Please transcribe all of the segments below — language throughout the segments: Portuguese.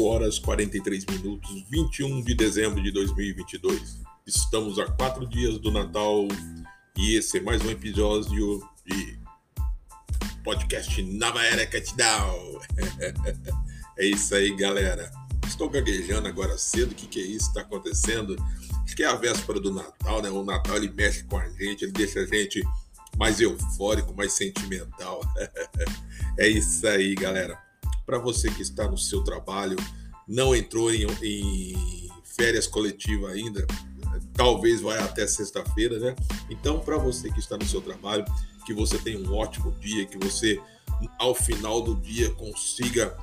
8 horas 43 minutos, 21 de dezembro de 2022. Estamos a quatro dias do Natal e esse é mais um episódio de podcast Nova Era Catdown. é isso aí, galera. Estou gaguejando agora cedo. O que, que é isso está acontecendo? Acho que é a véspera do Natal, né? O Natal ele mexe com a gente, ele deixa a gente mais eufórico, mais sentimental. é isso aí, galera para você que está no seu trabalho, não entrou em, em férias coletivas ainda, talvez vai até sexta-feira, né? Então, para você que está no seu trabalho, que você tenha um ótimo dia, que você ao final do dia consiga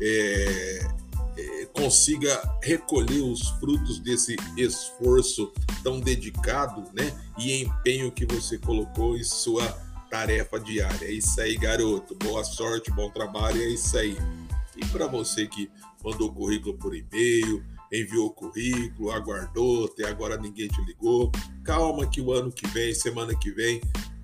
é, é, consiga recolher os frutos desse esforço tão dedicado, né? E empenho que você colocou em sua tarefa diária. É isso aí, garoto. Boa sorte, bom trabalho, é isso aí. E para você que mandou currículo por e-mail, enviou currículo, aguardou, até agora ninguém te ligou, calma que o ano que vem, semana que vem,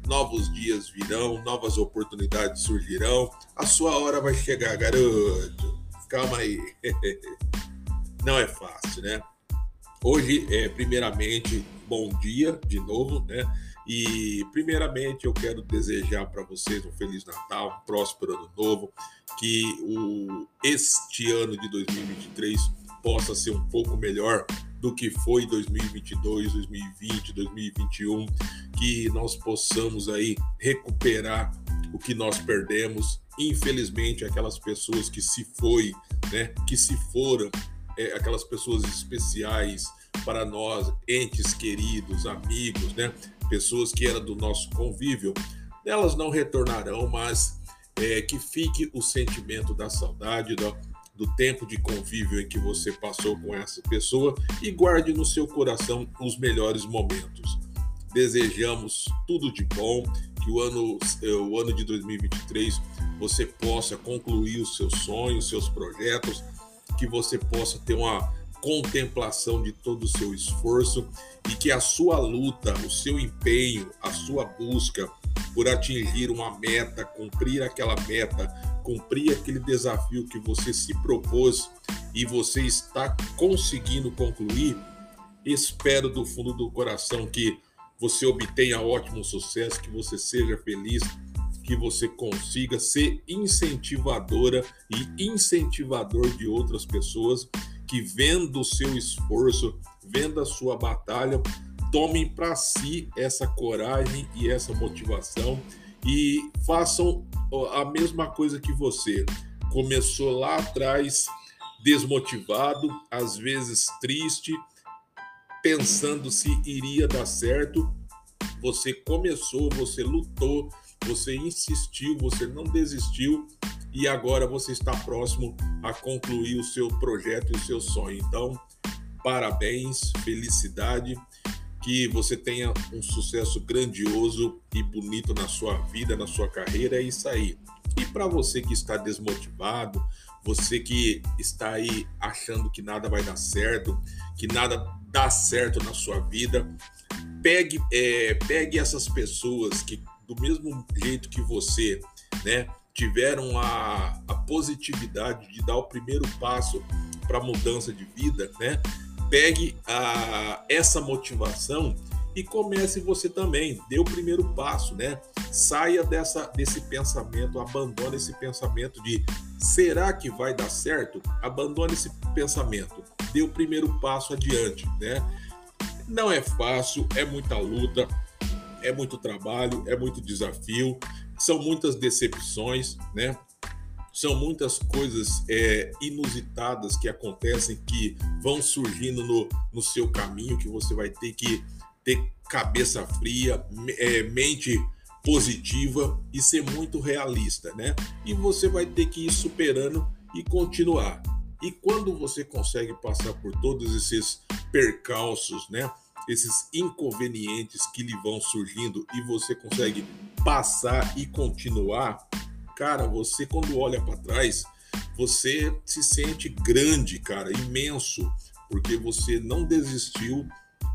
novos dias virão, novas oportunidades surgirão, a sua hora vai chegar, garoto. Calma aí. Não é fácil, né? Hoje, é, primeiramente, bom dia de novo, né? E primeiramente eu quero desejar para vocês um feliz Natal, um próspero ano novo, que o este ano de 2023 possa ser um pouco melhor do que foi 2022, 2020, 2021, que nós possamos aí recuperar o que nós perdemos. Infelizmente, aquelas pessoas que se foi, né, que se foram, é, aquelas pessoas especiais para nós, entes queridos, amigos, né, pessoas que eram do nosso convívio, elas não retornarão, mas é, que fique o sentimento da saudade, do, do tempo de convívio em que você passou com essa pessoa e guarde no seu coração os melhores momentos. Desejamos tudo de bom, que o ano, o ano de 2023 você possa concluir os seus sonhos, seus projetos, que você possa ter uma contemplação de todo o seu esforço e que a sua luta, o seu empenho, a sua busca por atingir uma meta, cumprir aquela meta, cumprir aquele desafio que você se propôs e você está conseguindo concluir, espero do fundo do coração que você obtenha ótimo sucesso, que você seja feliz, que você consiga ser incentivadora e incentivador de outras pessoas que vendo o seu esforço, vendo a sua batalha, tomem para si essa coragem e essa motivação e façam a mesma coisa que você. Começou lá atrás desmotivado, às vezes triste, pensando se iria dar certo. Você começou, você lutou, você insistiu, você não desistiu e agora você está próximo a concluir o seu projeto e o seu sonho. Então, parabéns, felicidade, que você tenha um sucesso grandioso e bonito na sua vida, na sua carreira, é isso aí. E para você que está desmotivado, você que está aí achando que nada vai dar certo, que nada dá certo na sua vida, pegue, é, pegue essas pessoas que do mesmo jeito que você, né, tiveram a, a positividade de dar o primeiro passo para a mudança de vida, né? Pegue a, essa motivação e comece você também, dê o primeiro passo, né? Saia dessa, desse pensamento, abandone esse pensamento de será que vai dar certo? Abandone esse pensamento, dê o primeiro passo adiante, né? Não é fácil, é muita luta, é muito trabalho, é muito desafio, são muitas decepções, né? São muitas coisas é, inusitadas que acontecem, que vão surgindo no, no seu caminho, que você vai ter que ter cabeça fria, é, mente positiva e ser muito realista, né? E você vai ter que ir superando e continuar. E quando você consegue passar por todos esses percalços, né? Esses inconvenientes que lhe vão surgindo e você consegue passar e continuar, cara, você quando olha para trás, você se sente grande, cara, imenso, porque você não desistiu,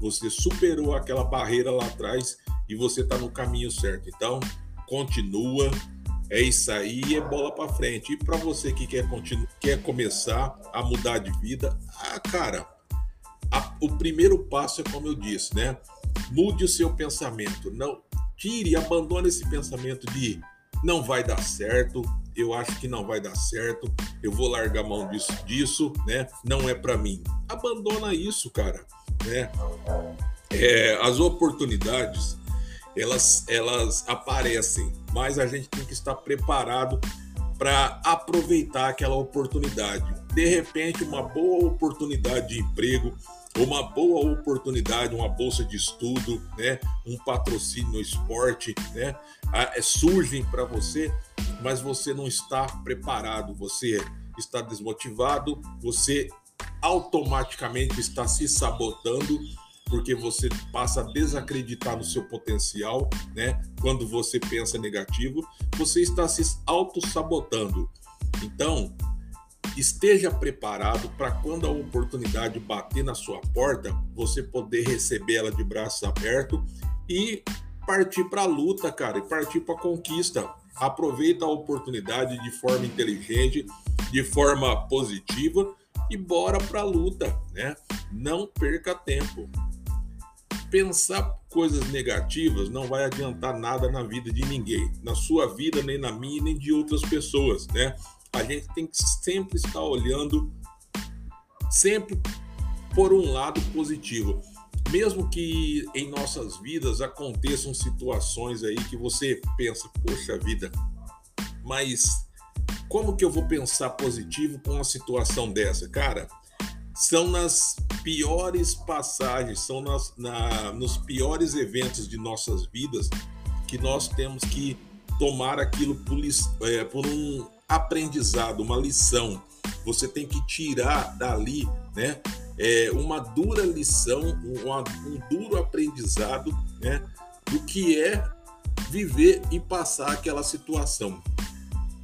você superou aquela barreira lá atrás e você está no caminho certo. Então, continua, É isso aí, é bola para frente. E para você que quer quer começar a mudar de vida, ah, cara, a, o primeiro passo é como eu disse, né? Mude o seu pensamento. Não tire, abandone esse pensamento de não vai dar certo, eu acho que não vai dar certo, eu vou largar mão disso, disso né? Não é para mim. Abandona isso, cara, né? É, as oportunidades elas elas aparecem, mas a gente tem que estar preparado para aproveitar aquela oportunidade. De repente, uma boa oportunidade de emprego, uma boa oportunidade, uma bolsa de estudo, né, um patrocínio no esporte, né, é, surgem para você, mas você não está preparado, você está desmotivado, você automaticamente está se sabotando porque você passa a desacreditar no seu potencial, né? Quando você pensa negativo, você está se auto-sabotando. Então, esteja preparado para quando a oportunidade bater na sua porta, você poder receber ela de braços abertos e partir para a luta, cara, e partir para a conquista. Aproveita a oportunidade de forma inteligente, de forma positiva e bora para a luta, né? Não perca tempo. Pensar coisas negativas não vai adiantar nada na vida de ninguém, na sua vida, nem na minha, nem de outras pessoas, né? A gente tem que sempre estar olhando sempre por um lado positivo. Mesmo que em nossas vidas aconteçam situações aí que você pensa, poxa vida, mas como que eu vou pensar positivo com uma situação dessa? Cara, são nas piores passagens, são nas, na, nos piores eventos de nossas vidas que nós temos que tomar aquilo por, é, por um aprendizado, uma lição. Você tem que tirar dali, né? É, uma dura lição, um, um duro aprendizado, né? Do que é viver e passar aquela situação.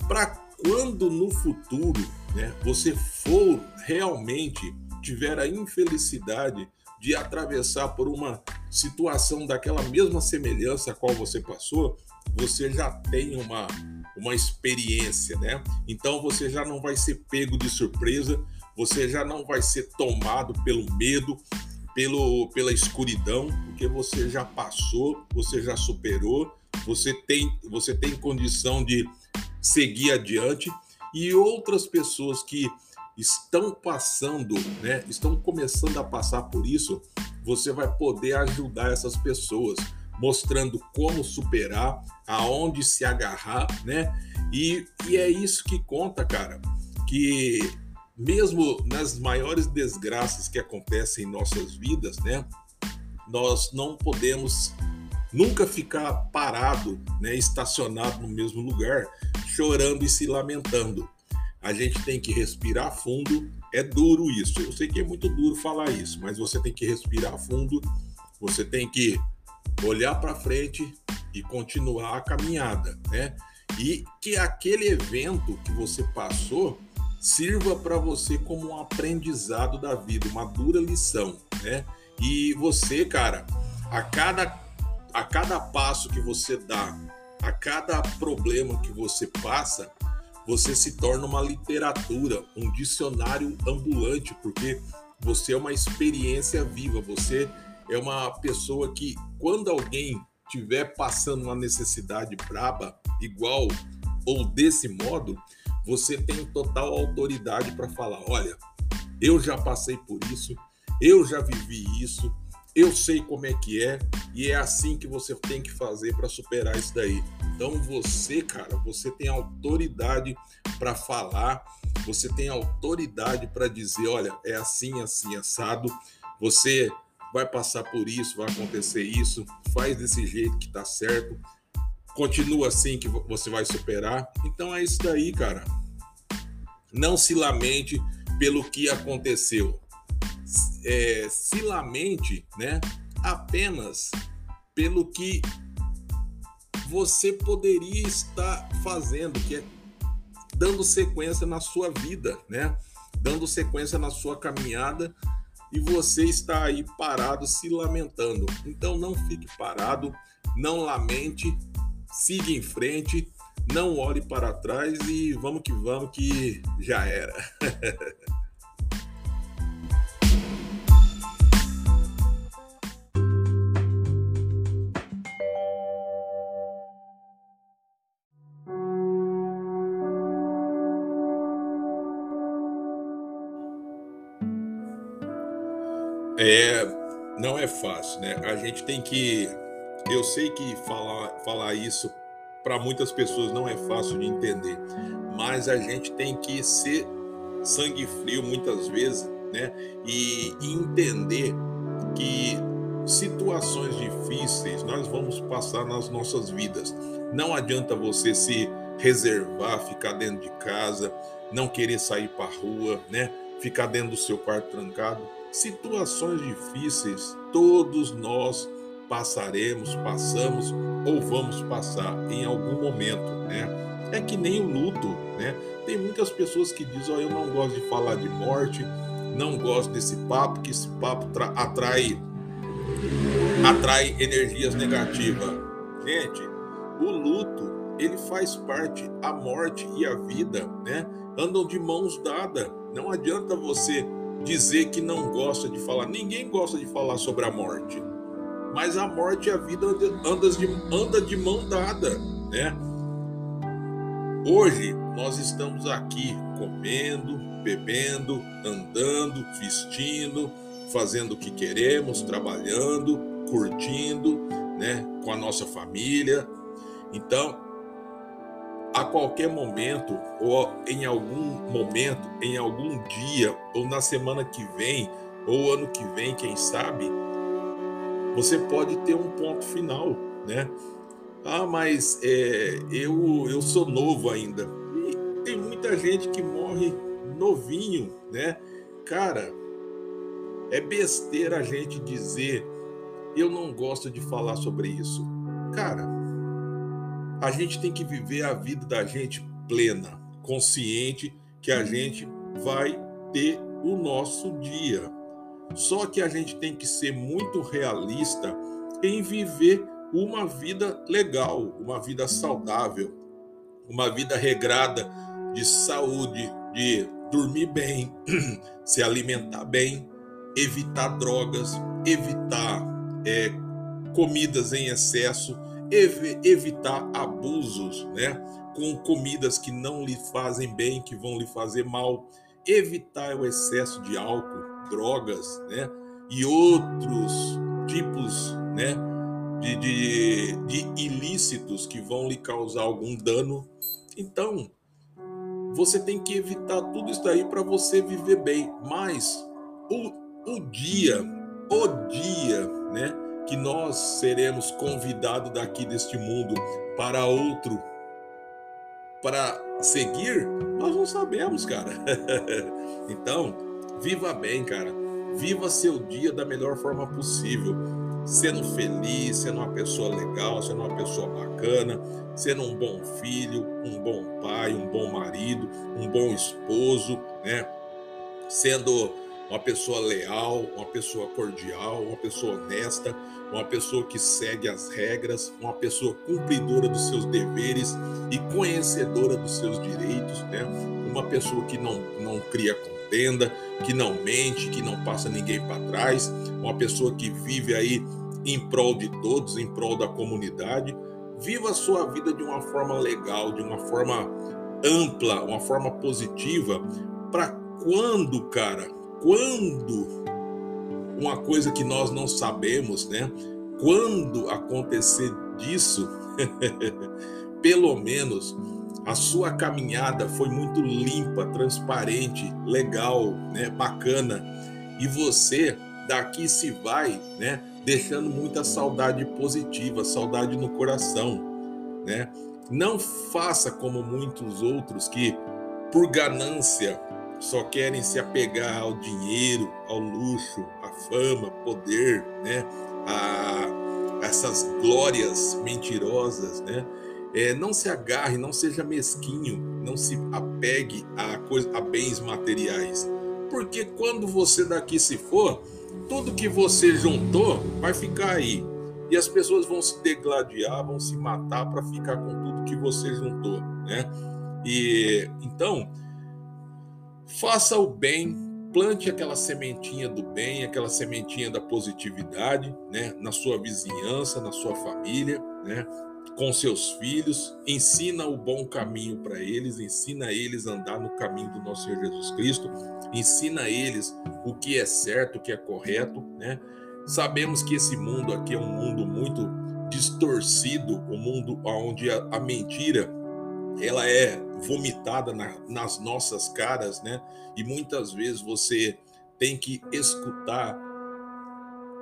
Para quando no futuro, né? Você for realmente tiver a infelicidade de atravessar por uma situação daquela mesma semelhança a qual você passou, você já tem uma uma experiência, né? Então você já não vai ser pego de surpresa, você já não vai ser tomado pelo medo, pelo, pela escuridão, porque você já passou, você já superou, você tem, você tem condição de seguir adiante e outras pessoas que estão passando, né, estão começando a passar por isso, você vai poder ajudar essas pessoas mostrando como superar, aonde se agarrar, né? E, e é isso que conta, cara, que mesmo nas maiores desgraças que acontecem em nossas vidas, né? Nós não podemos nunca ficar parado, né, estacionado no mesmo lugar, chorando e se lamentando. A gente tem que respirar fundo. É duro isso. Eu sei que é muito duro falar isso, mas você tem que respirar fundo. Você tem que olhar para frente e continuar a caminhada, né? E que aquele evento que você passou sirva para você como um aprendizado da vida, uma dura lição, né? E você, cara, a cada a cada passo que você dá, a cada problema que você passa, você se torna uma literatura, um dicionário ambulante, porque você é uma experiência viva, você é uma pessoa que, quando alguém tiver passando uma necessidade braba, igual ou desse modo, você tem total autoridade para falar: olha, eu já passei por isso, eu já vivi isso, eu sei como é que é e é assim que você tem que fazer para superar isso daí. Então você, cara, você tem autoridade para falar, você tem autoridade para dizer, olha, é assim, assim, assado. Você vai passar por isso, vai acontecer isso, faz desse jeito que tá certo, continua assim que você vai superar. Então é isso daí, cara. Não se lamente pelo que aconteceu. É, se lamente, né? Apenas pelo que você poderia estar fazendo, que é dando sequência na sua vida, né? Dando sequência na sua caminhada e você está aí parado se lamentando. Então não fique parado, não lamente, siga em frente, não olhe para trás e vamos que vamos que já era. É, não é fácil, né? A gente tem que. Eu sei que falar, falar isso para muitas pessoas não é fácil de entender, mas a gente tem que ser sangue frio muitas vezes, né? E, entender que situações difíceis nós vamos passar nas nossas vidas. Não adianta você se reservar, ficar dentro de casa, não querer sair para rua, né? Ficar dentro do seu quarto trancado Situações difíceis todos nós passaremos, passamos ou vamos passar em algum momento, né? É que nem o luto, né? Tem muitas pessoas que dizem: "Ó, oh, eu não gosto de falar de morte, não gosto desse papo, que esse papo atrai atrai energias negativas". Gente, o luto, ele faz parte, a morte e a vida, né? Andam de mãos dadas. Não adianta você dizer que não gosta de falar. Ninguém gosta de falar sobre a morte. Mas a morte e a vida anda de, anda de mão dada, né? Hoje nós estamos aqui comendo, bebendo, andando, vestindo, fazendo o que queremos, trabalhando, curtindo, né, com a nossa família. Então, a qualquer momento, ou em algum momento, em algum dia, ou na semana que vem, ou ano que vem, quem sabe, você pode ter um ponto final, né? Ah, mas é, eu, eu sou novo ainda. E tem muita gente que morre novinho, né? Cara, é besteira a gente dizer eu não gosto de falar sobre isso. Cara, a gente tem que viver a vida da gente plena, consciente que a gente vai ter o nosso dia. Só que a gente tem que ser muito realista em viver uma vida legal, uma vida saudável, uma vida regrada de saúde, de dormir bem, se alimentar bem, evitar drogas, evitar é, comidas em excesso evitar abusos, né? Com comidas que não lhe fazem bem, que vão lhe fazer mal, evitar o excesso de álcool, drogas, né? E outros tipos, né? De, de, de ilícitos que vão lhe causar algum dano. Então, você tem que evitar tudo isso daí para você viver bem. Mas o, o dia, o dia, né? Que nós seremos convidados daqui deste mundo para outro, para seguir, nós não sabemos, cara. então, viva bem, cara. Viva seu dia da melhor forma possível. Sendo feliz, sendo uma pessoa legal, sendo uma pessoa bacana, sendo um bom filho, um bom pai, um bom marido, um bom esposo, né? Sendo uma pessoa leal, uma pessoa cordial, uma pessoa honesta, uma pessoa que segue as regras, uma pessoa cumpridora dos seus deveres e conhecedora dos seus direitos, né? Uma pessoa que não, não cria contenda, que não mente, que não passa ninguém para trás, uma pessoa que vive aí em prol de todos, em prol da comunidade. Viva a sua vida de uma forma legal, de uma forma ampla, uma forma positiva, para quando, cara, quando uma coisa que nós não sabemos, né? Quando acontecer disso, pelo menos a sua caminhada foi muito limpa, transparente, legal, né? Bacana. E você daqui se vai, né? Deixando muita saudade positiva, saudade no coração, né? Não faça como muitos outros que por ganância só querem se apegar ao dinheiro, ao luxo, à fama, poder, né? A essas glórias mentirosas, né? É, não se agarre, não seja mesquinho, não se apegue a, coisa, a bens materiais. Porque quando você daqui se for, tudo que você juntou vai ficar aí. e as pessoas vão se degladiar, vão se matar para ficar com tudo que você juntou, né? E então, faça o bem, plante aquela sementinha do bem, aquela sementinha da positividade, né, na sua vizinhança, na sua família, né? com seus filhos, ensina o bom caminho para eles, ensina eles a andar no caminho do nosso Senhor Jesus Cristo, ensina eles o que é certo, o que é correto, né? Sabemos que esse mundo aqui é um mundo muito distorcido, um mundo onde a, a mentira ela é vomitada na, nas nossas caras, né? E muitas vezes você tem que escutar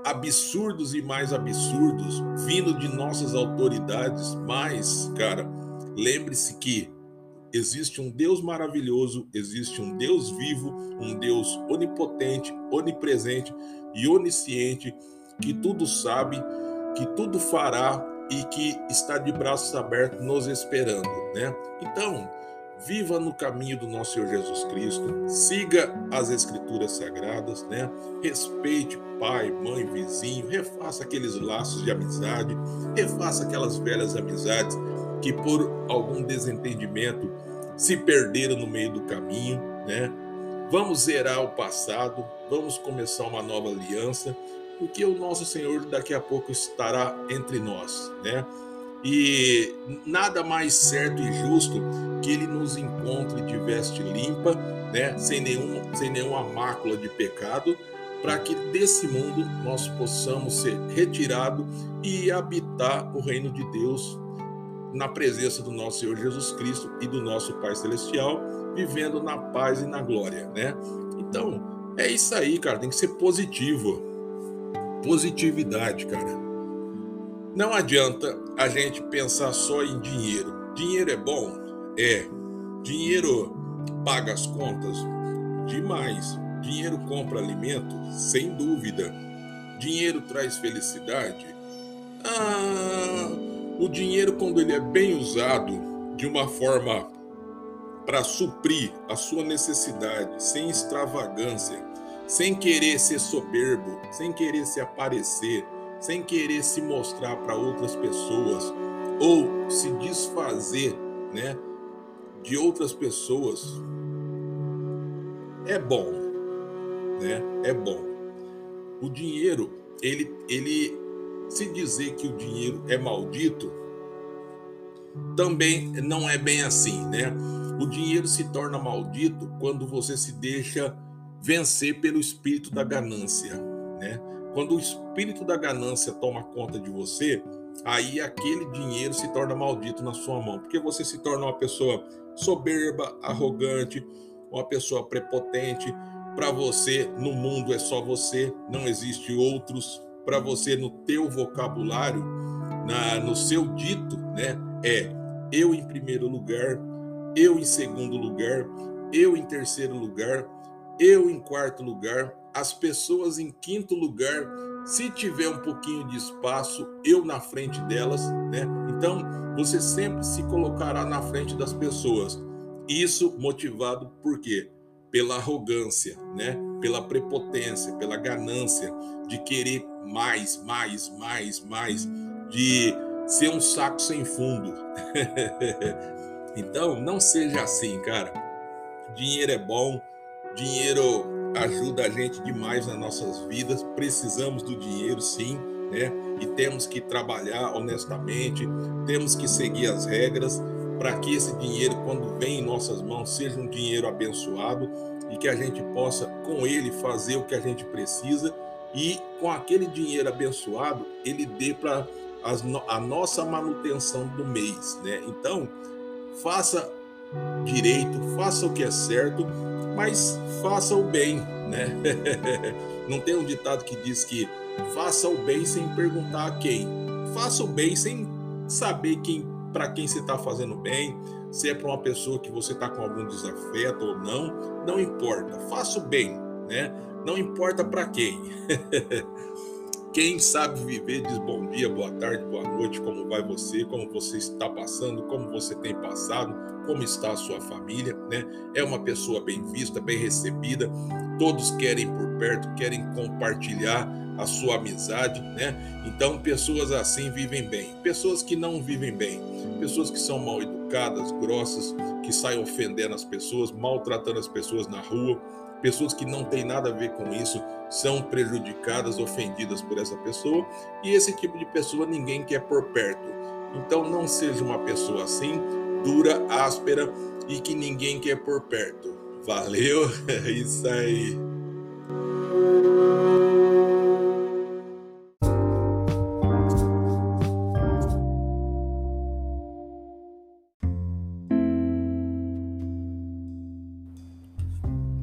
absurdos e mais absurdos vindo de nossas autoridades, mas, cara, lembre-se que existe um Deus maravilhoso, existe um Deus vivo, um Deus onipotente, onipresente e onisciente, que tudo sabe, que tudo fará e que está de braços abertos nos esperando, né? Então, viva no caminho do nosso Senhor Jesus Cristo, siga as escrituras sagradas, né? Respeite pai, mãe, vizinho, refaça aqueles laços de amizade, refaça aquelas velhas amizades que por algum desentendimento se perderam no meio do caminho, né? Vamos zerar o passado, vamos começar uma nova aliança, porque o nosso Senhor daqui a pouco estará entre nós, né? E nada mais certo e justo que ele nos encontre de veste limpa, né, sem, nenhum, sem nenhuma mácula de pecado, para que desse mundo nós possamos ser retirados e habitar o reino de Deus na presença do nosso Senhor Jesus Cristo e do nosso Pai Celestial, vivendo na paz e na glória, né? Então, é isso aí, cara, tem que ser positivo. Positividade, cara. Não adianta a gente pensar só em dinheiro. Dinheiro é bom? É. Dinheiro paga as contas? Demais. Dinheiro compra alimento? Sem dúvida. Dinheiro traz felicidade? Ah, o dinheiro, quando ele é bem usado de uma forma para suprir a sua necessidade, sem extravagância, sem querer ser soberbo, sem querer se aparecer, sem querer se mostrar para outras pessoas ou se desfazer, né, de outras pessoas, é bom, né? É bom. O dinheiro, ele, ele, se dizer que o dinheiro é maldito, também não é bem assim, né? O dinheiro se torna maldito quando você se deixa vencer pelo espírito da ganância, né? Quando o espírito da ganância toma conta de você, aí aquele dinheiro se torna maldito na sua mão, porque você se torna uma pessoa soberba, arrogante, uma pessoa prepotente. Para você, no mundo é só você, não existe outros. Para você, no teu vocabulário, na, no seu dito, né, é eu em primeiro lugar, eu em segundo lugar, eu em terceiro lugar, eu em quarto lugar, as pessoas em quinto lugar, se tiver um pouquinho de espaço, eu na frente delas, né? Então, você sempre se colocará na frente das pessoas. Isso motivado por quê? Pela arrogância, né? Pela prepotência, pela ganância de querer mais, mais, mais, mais, de ser um saco sem fundo. então, não seja assim, cara. Dinheiro é bom, dinheiro ajuda a gente demais nas nossas vidas. Precisamos do dinheiro, sim, né? E temos que trabalhar honestamente, temos que seguir as regras para que esse dinheiro, quando vem em nossas mãos, seja um dinheiro abençoado e que a gente possa, com ele, fazer o que a gente precisa e com aquele dinheiro abençoado, ele dê para a nossa manutenção do mês, né? Então, faça direito, faça o que é certo mas faça o bem, né? Não tem um ditado que diz que faça o bem sem perguntar a quem. Faça o bem sem saber quem, para quem você está fazendo bem, se é para uma pessoa que você está com algum desafeto ou não, não importa. Faça o bem, né? Não importa para quem. Quem sabe viver diz bom dia, boa tarde, boa noite, como vai você, como você está passando, como você tem passado, como está a sua família, né? É uma pessoa bem vista, bem recebida, todos querem por perto, querem compartilhar a sua amizade, né? Então, pessoas assim vivem bem. Pessoas que não vivem bem, pessoas que são mal educadas, grossas, que saem ofendendo as pessoas, maltratando as pessoas na rua, pessoas que não têm nada a ver com isso são prejudicadas, ofendidas por essa pessoa, e esse tipo de pessoa ninguém quer por perto. Então não seja uma pessoa assim, dura, áspera e que ninguém quer por perto. Valeu? É isso aí.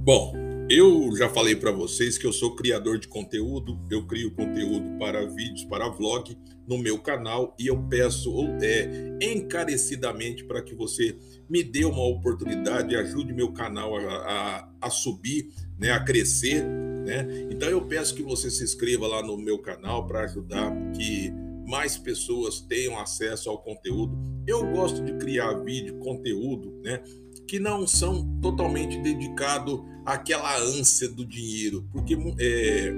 Bom, eu já falei para vocês que eu sou criador de conteúdo, eu crio conteúdo para vídeos, para vlog no meu canal e eu peço é, encarecidamente para que você me dê uma oportunidade, ajude meu canal a, a, a subir, né, a crescer. Né? Então eu peço que você se inscreva lá no meu canal para ajudar que mais pessoas tenham acesso ao conteúdo. Eu gosto de criar vídeo, conteúdo, né? Que não são totalmente dedicados àquela ânsia do dinheiro, porque é,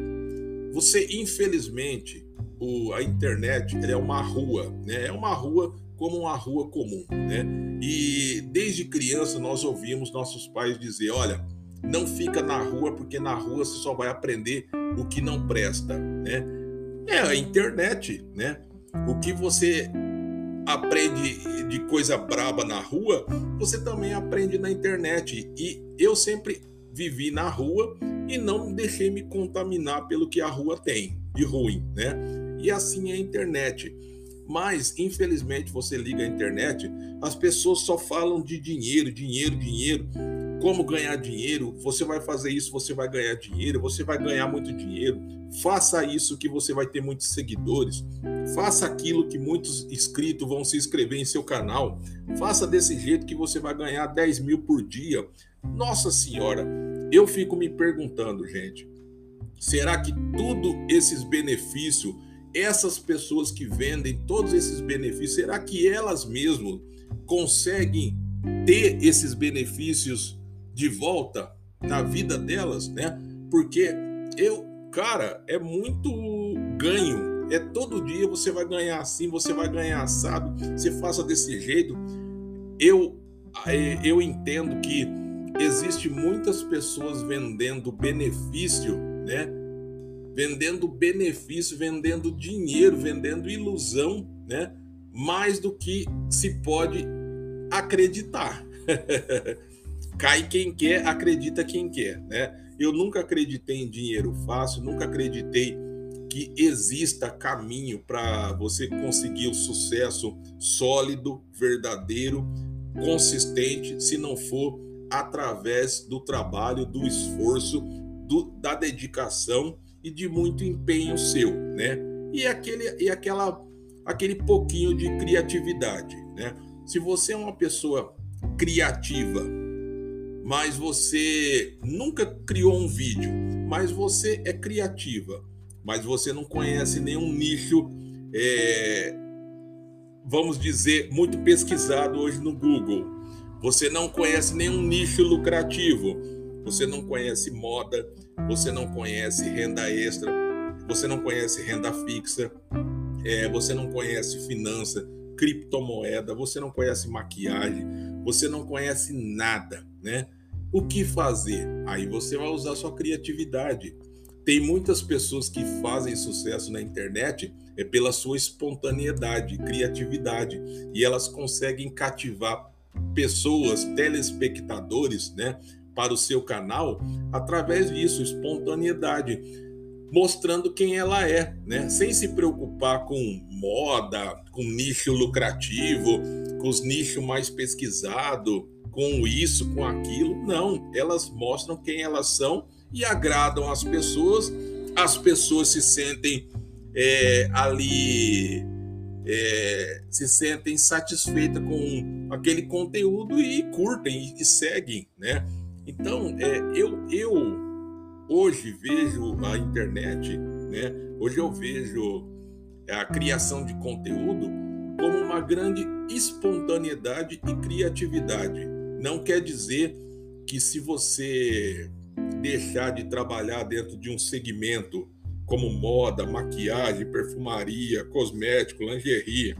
você, infelizmente, o, a internet é uma rua, né? É uma rua como uma rua comum, né? E desde criança nós ouvimos nossos pais dizer, olha, não fica na rua porque na rua você só vai aprender o que não presta, né? É a internet, né? O que você aprende de coisa braba na rua, você também aprende na internet. E eu sempre vivi na rua e não deixei me contaminar pelo que a rua tem de ruim, né? E assim é a internet. Mas, infelizmente, você liga a internet, as pessoas só falam de dinheiro, dinheiro, dinheiro como ganhar dinheiro, você vai fazer isso, você vai ganhar dinheiro, você vai ganhar muito dinheiro. Faça isso que você vai ter muitos seguidores. Faça aquilo que muitos inscritos vão se inscrever em seu canal. Faça desse jeito que você vai ganhar 10 mil por dia. Nossa Senhora, eu fico me perguntando, gente, será que tudo esses benefícios, essas pessoas que vendem todos esses benefícios, será que elas mesmas conseguem ter esses benefícios de volta na vida delas, né? Porque eu, cara, é muito ganho. É todo dia você vai ganhar assim, você vai ganhar assado, você faça desse jeito. Eu é, eu entendo que existe muitas pessoas vendendo benefício, né? Vendendo benefício, vendendo dinheiro, vendendo ilusão, né? Mais do que se pode acreditar. cai quem quer, acredita quem quer, né? Eu nunca acreditei em dinheiro fácil, nunca acreditei que exista caminho para você conseguir o sucesso sólido, verdadeiro, consistente, se não for através do trabalho, do esforço, do, da dedicação e de muito empenho seu, né? E aquele e aquela aquele pouquinho de criatividade, né? Se você é uma pessoa criativa, mas você nunca criou um vídeo, mas você é criativa, mas você não conhece nenhum nicho, é, vamos dizer, muito pesquisado hoje no Google. Você não conhece nenhum nicho lucrativo, você não conhece moda, você não conhece renda extra, você não conhece renda fixa, é, você não conhece finança, criptomoeda, você não conhece maquiagem, você não conhece nada, né? O que fazer? Aí você vai usar sua criatividade. Tem muitas pessoas que fazem sucesso na internet é pela sua espontaneidade, criatividade, e elas conseguem cativar pessoas, telespectadores, né, para o seu canal através disso, espontaneidade, mostrando quem ela é, né, sem se preocupar com moda, com nicho lucrativo, com os nichos mais pesquisados, com isso, com aquilo. Não, elas mostram quem elas são e agradam as pessoas. As pessoas se sentem é, ali, é, se sentem satisfeitas com aquele conteúdo e curtem e, seguem, né? Então, é, eu, eu hoje vejo a internet né, Hoje eu vejo a criação de conteúdo como uma grande espontaneidade e criatividade. Não quer dizer que se você deixar de trabalhar dentro de um segmento como moda, maquiagem, perfumaria, cosmético, lingerie,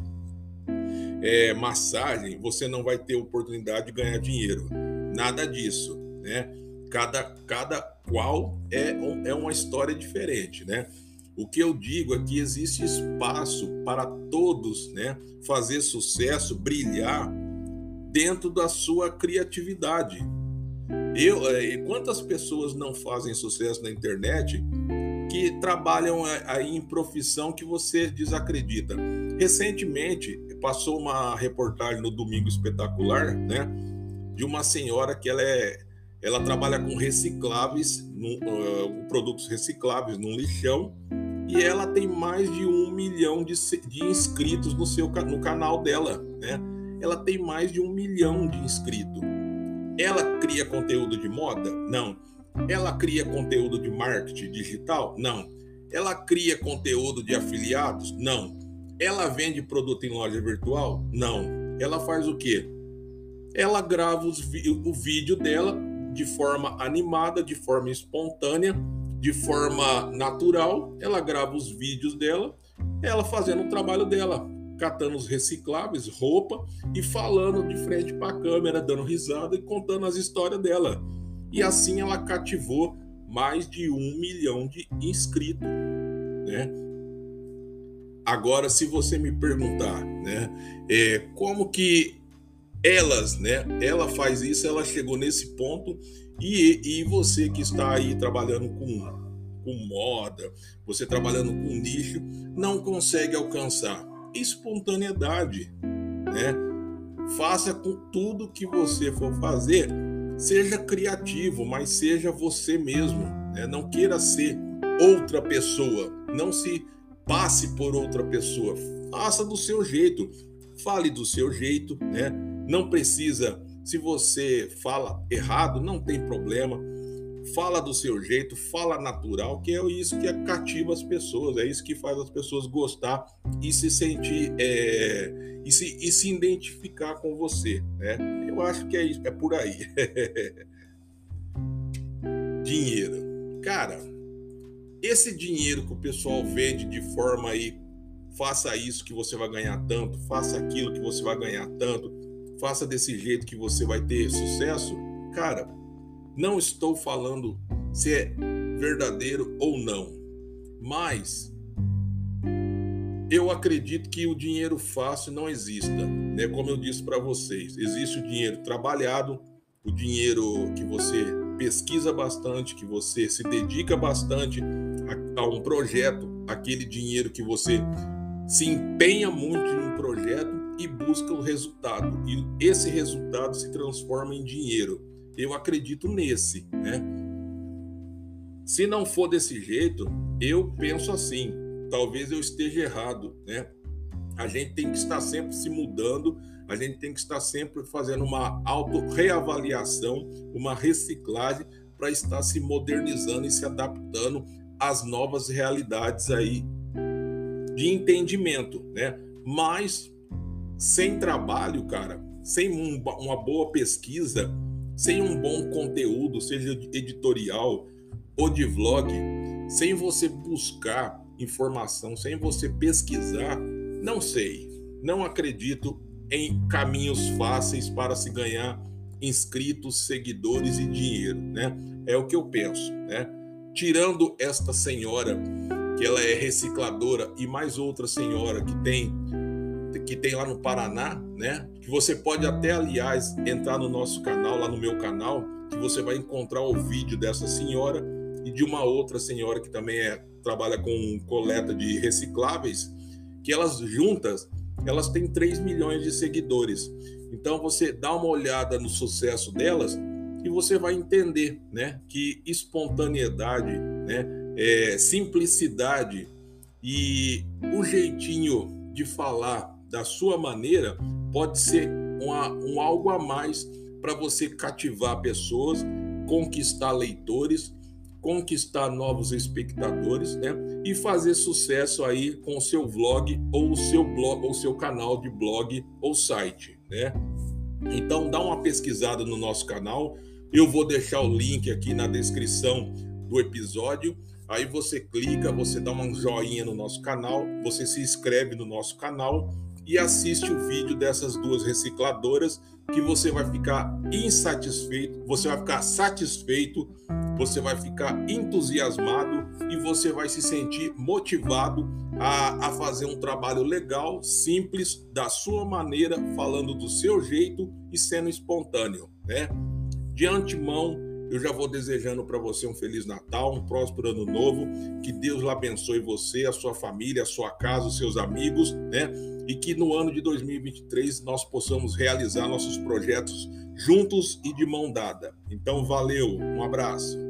é, massagem, você não vai ter oportunidade de ganhar dinheiro. Nada disso, né? Cada, cada qual é, é uma história diferente, né? O que eu digo é que existe espaço para todos, né? Fazer sucesso, brilhar dentro da sua criatividade. Eu, é, quantas pessoas não fazem sucesso na internet que trabalham aí em profissão que você desacredita? Recentemente passou uma reportagem no Domingo Espetacular, né, de uma senhora que ela é, ela trabalha com recicláveis, uh, produtos recicláveis num lixão e ela tem mais de um milhão de, de inscritos no seu no canal dela, né? Ela tem mais de um milhão de inscritos. Ela cria conteúdo de moda? Não. Ela cria conteúdo de marketing digital? Não. Ela cria conteúdo de afiliados? Não. Ela vende produto em loja virtual? Não. Ela faz o quê? Ela grava o vídeo dela de forma animada, de forma espontânea, de forma natural. Ela grava os vídeos dela, ela fazendo o trabalho dela, catando os recicláveis, roupa e falando de frente para a câmera, dando risada e contando as histórias dela. E assim ela cativou mais de um milhão de inscritos, né? Agora, se você me perguntar, né, é, como que elas, né, ela faz isso, ela chegou nesse ponto e, e você que está aí trabalhando com, com moda, você trabalhando com nicho, não consegue alcançar espontaneidade, né? Faça com tudo que você for fazer, seja criativo, mas seja você mesmo, né? Não queira ser outra pessoa, não se passe por outra pessoa. Faça do seu jeito. Fale do seu jeito, né? Não precisa. Se você fala errado, não tem problema. Fala do seu jeito, fala natural, que é isso que cativa as pessoas, é isso que faz as pessoas gostar e se sentir é, e, se, e se identificar com você, né? Eu acho que é isso, é por aí. Dinheiro, cara, esse dinheiro que o pessoal vende de forma aí, faça isso que você vai ganhar tanto, faça aquilo que você vai ganhar tanto, faça desse jeito que você vai ter sucesso, cara, não estou falando se é verdadeiro ou não, mas eu acredito que o dinheiro fácil não exista, né? Como eu disse para vocês, existe o dinheiro trabalhado, o dinheiro que você pesquisa bastante, que você se dedica bastante a, a um projeto, aquele dinheiro que você se empenha muito em um projeto e busca o resultado. E esse resultado se transforma em dinheiro. Eu acredito nesse, né? Se não for desse jeito, eu penso assim, talvez eu esteja errado, né? A gente tem que estar sempre se mudando, a gente tem que estar sempre fazendo uma auto-reavaliação, uma reciclagem para estar se modernizando e se adaptando às novas realidades aí de entendimento, né? Mas sem trabalho, cara, sem um, uma boa pesquisa, sem um bom conteúdo, seja editorial ou de vlog, sem você buscar informação, sem você pesquisar, não sei, não acredito em caminhos fáceis para se ganhar inscritos, seguidores e dinheiro, né? É o que eu penso, né? Tirando esta senhora que ela é recicladora e mais outra senhora que tem que tem lá no Paraná, né? Que você pode até aliás entrar no nosso canal, lá no meu canal, que você vai encontrar o vídeo dessa senhora e de uma outra senhora que também é trabalha com coleta de recicláveis, que elas juntas elas têm 3 milhões de seguidores. Então você dá uma olhada no sucesso delas e você vai entender, né, que espontaneidade, né, é, simplicidade e o jeitinho de falar da sua maneira pode ser uma, um algo a mais para você cativar pessoas, conquistar leitores, conquistar novos espectadores, né? e fazer sucesso aí com o seu vlog ou o seu blog ou seu canal de blog ou site, né? Então dá uma pesquisada no nosso canal. Eu vou deixar o link aqui na descrição do episódio. Aí você clica, você dá um joinha no nosso canal, você se inscreve no nosso canal e assiste o vídeo dessas duas recicladoras que você vai ficar insatisfeito, você vai ficar satisfeito, você vai ficar entusiasmado e você vai se sentir motivado a, a fazer um trabalho legal, simples, da sua maneira, falando do seu jeito e sendo espontâneo, né? De antemão, eu já vou desejando para você um feliz Natal, um próspero ano novo, que Deus abençoe você, a sua família, a sua casa, os seus amigos, né? E que no ano de 2023 nós possamos realizar nossos projetos juntos e de mão dada. Então, valeu, um abraço.